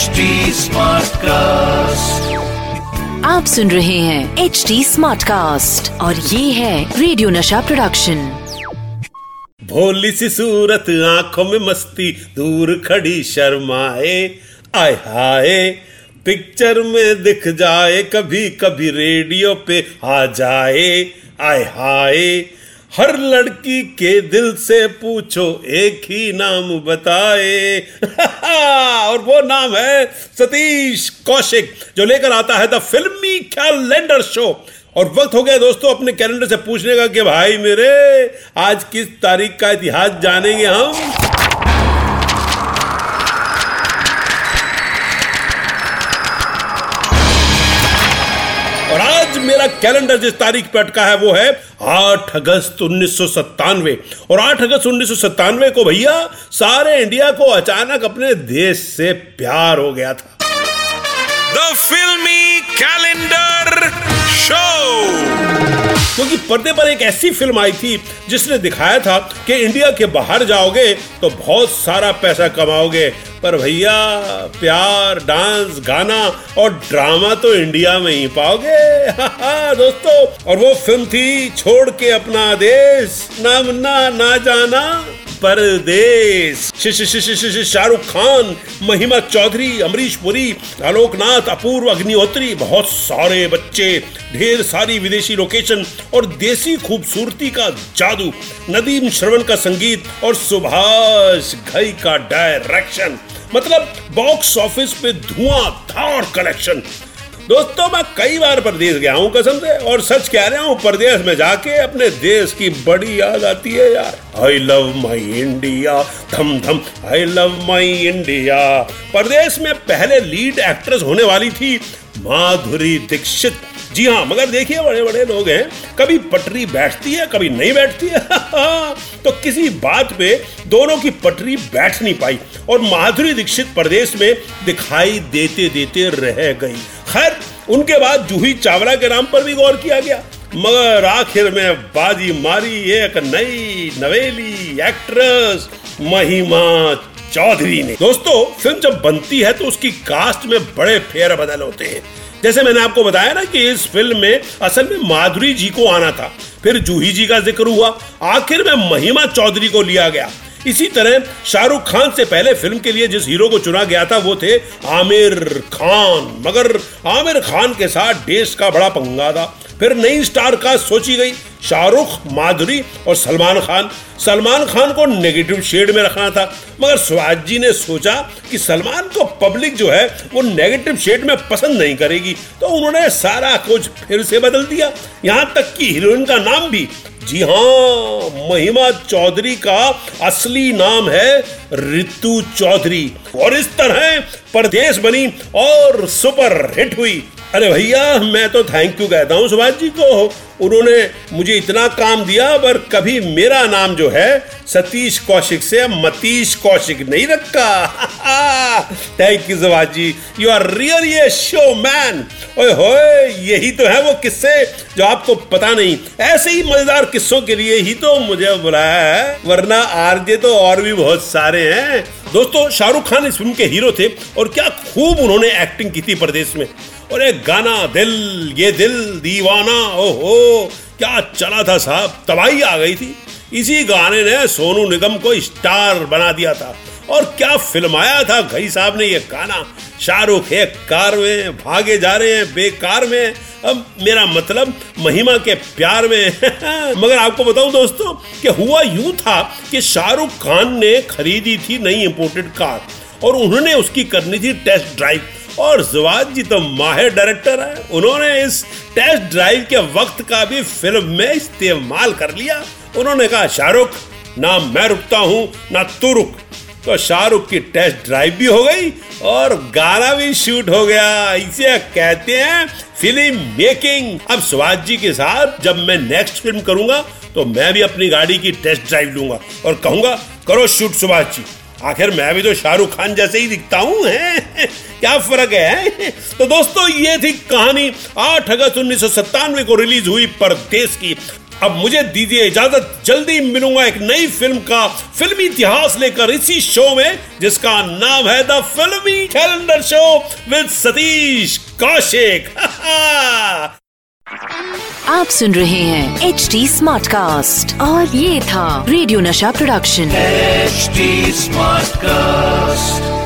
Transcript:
HD cast आप सुन रहे हैं एच डी स्मार्ट कास्ट और ये है रेडियो नशा प्रोडक्शन भोली सी सूरत आँखों में मस्ती दूर खड़ी शर्माए आय हाय पिक्चर में दिख जाए कभी कभी रेडियो पे आ जाए आय हाय। हर लड़की के दिल से पूछो एक ही नाम बताए। और वो नाम है सतीश कौशिक, जो लेकर आता है द फिल्मी कैलेंडर शो। और वक्त हो गया दोस्तों अपने कैलेंडर से पूछने का कि भाई मेरे, आज किस तारीख का इतिहास जानेंगे हम? आज मेरा कैलेंडर जिस तारीख पे अटका है वो है 8 अगस्त उन्नीस सौ सत्तानवे। और 8 अगस्त उन्नीस सौ सत्तानवे को भैया, सारे इंडिया को अचानक अपने देश से प्यार हो गया था। द फिल्मी कैलेंडर शो क्योंकि पर्दे पर एक ऐसी फ़िल्म आई थी जिसने दिखाया था कि इंडिया के बाहर जाओगे तो बहुत सारा पैसा कमाओगे। पर भैया, प्यार, डांस, गाना और ड्रामा तो इंडिया में ही पाओगे। दोस्तों, और वो फ़िल्म थी छोड़ के अपना देश। ना मुन्ना ना जाना। परदेश शाहरुख खान, महिमा चौधरी, अमरीश पुरी, आलोकनाथ, अपूर्व अग्निहोत्री, बहुत सारे बच्चे, ढेर सारी विदेशी लोकेशन और देसी खूबसूरती का जादू, नदीम श्रवण का संगीत और सुभाष घई का डायरेक्शन मतलब बॉक्स ऑफ़िस पे धुआंधार कलेक्शन दोस्तों, मैं कई बार प्रदेश गया हूँ, कसम से, और सच कह रहा हूँ, प्रदेश में जाके अपने देश की बड़ी याद आती है यार। आई लव माई इंडिया धम धम आई लव माई इंडिया प्रदेश में पहले लीड एक्ट्रेस होने वाली थी माधुरी दीक्षित। जी हाँ मगर देखिए बड़े बड़े लोग हैं, कभी पटरी बैठती है, कभी नहीं बैठती है। तो किसी बात पे दोनों की पटरी बैठ नहीं पाई, और माधुरी दीक्षित प्रदेश में दिखाई देते देते रह गई। खैर, उनके बाद जूही चावला के नाम पर भी गौर किया गया। मगर आखिर में बाजी मारी एक नई नवेली एक्ट्रेस महिमा चौधरी ने। दोस्तों, फ़िल्म जब बनती है तो उसकी कास्ट में बड़े फेर बदल होते हैं। जैसे मैंने आपको बताया ना कि इस फ़िल्म में असल में माधुरी जी को आना था। फिर जूही जी का ज़िक्र हुआ। आखिर में महिमा चौधरी को लिया गया। इसी तरह शाहरुख खान से पहले फ़िल्म के लिए जिस हीरो को चुना गया था, वो थे आमिर खान। मगर आमिर खान के साथ देश का बड़ा पंगा था। फिर नई स्टार का सोची गई, शाहरुख, माधुरी और सलमान खान। सलमान खान को नेगेटिव शेड में रखना था। मगर सुहाज जी ने सोचा कि सलमान को पब्लिक जो है, वो नेगेटिव शेड में पसंद नहीं करेगी। तो उन्होंने सारा कुछ फिर से बदल दिया। यहाँ तक कि हीरोइन का नाम भी जी हाँ महिमा चौधरी का असली नाम है रितु चौधरी। और इस तरह परदेश बनी और सुपर हिट हुई। अरे भैया, मैं तो थैंक यू कहता हूँ सुभाष जी को। उन्होंने मुझे इतना काम दिया, पर कभी मेरा नाम जो है सतीश कौशिक से मतीश कौशिक नहीं रखा। Thank you Subhash ji you are really a showman ओए यही तो है वो किस्से जो आपको पता नहीं। ऐसे ही मज़ेदार किस्सों के लिए ही तो मुझे बुलाया है, वरना आरजे तो और भी बहुत सारे हैं। दोस्तों, शाहरुख खान इस फ़िल्म के हीरो थे और क्या खूब उन्होंने एक्टिंग की थी प्रदेश में। और एक गाना, दिल, ये दिल, दीवाना, ओहो, क्या चला था साहब, तबाही आ गई थी। इसी गाने ने सोनू निगम को स्टार बना दिया था। और क्या फिल्माया था? घई साहब ने ये गाना, शाहरुख एक कार में भागे जा रहे हैं, बेकार में। अब मेरा मतलब महिमा के प्यार में। मगर आपको बताऊँ दोस्तों, कि हुआ यूँ था कि शाहरुख खान ने खरीदी थी नई इंपोर्टेड कार, और उन्होंने उसकी करनी थी टेस्ट ड्राइव और जवाद जी तो माहिर डायरेक्टर है, उन्होंने इस टेस्ट ड्राइव के वक्त का भी फ़िल्म में इस्तेमाल कर लिया। उन्होंने कहा, शाहरुख, ना मैं रुकता हूँ, ना तू रुक। तो शाहरुख की टेस्ट ड्राइव भी हो गई और गाना भी शूट हो गया। इसे कहते हैं फ़िल्म मेकिंग। अब सुभाष जी के साथ जब मैं नेक्स्ट फ़िल्म करूँगा तो मैं भी अपनी गाड़ी की टेस्ट ड्राइव लूँगा और कहूँगा, करो शूट सुभाष जी। आखिर मैं भी तो शाहरुख खान जैसे ही दिखता हूँ क्या फ़र्क है तो दोस्तों, ये थी कहानी। 8 अगस्त उन्नीस सौ सत्तानवे को रिलीज़ हुई परदेश की अब मुझे दीजिए इजाज़त। जल्दी मिलूँगा एक नई फ़िल्म का फिल्मी इतिहास लेकर इसी शो में जिसका नाम है the filmi calendar show with Satish Kaushik. आप सुन रहे हैं एच डी स्मार्ट कास्ट और ये था रेडियो नशा प्रोडक्शन। HD smart Smartcast.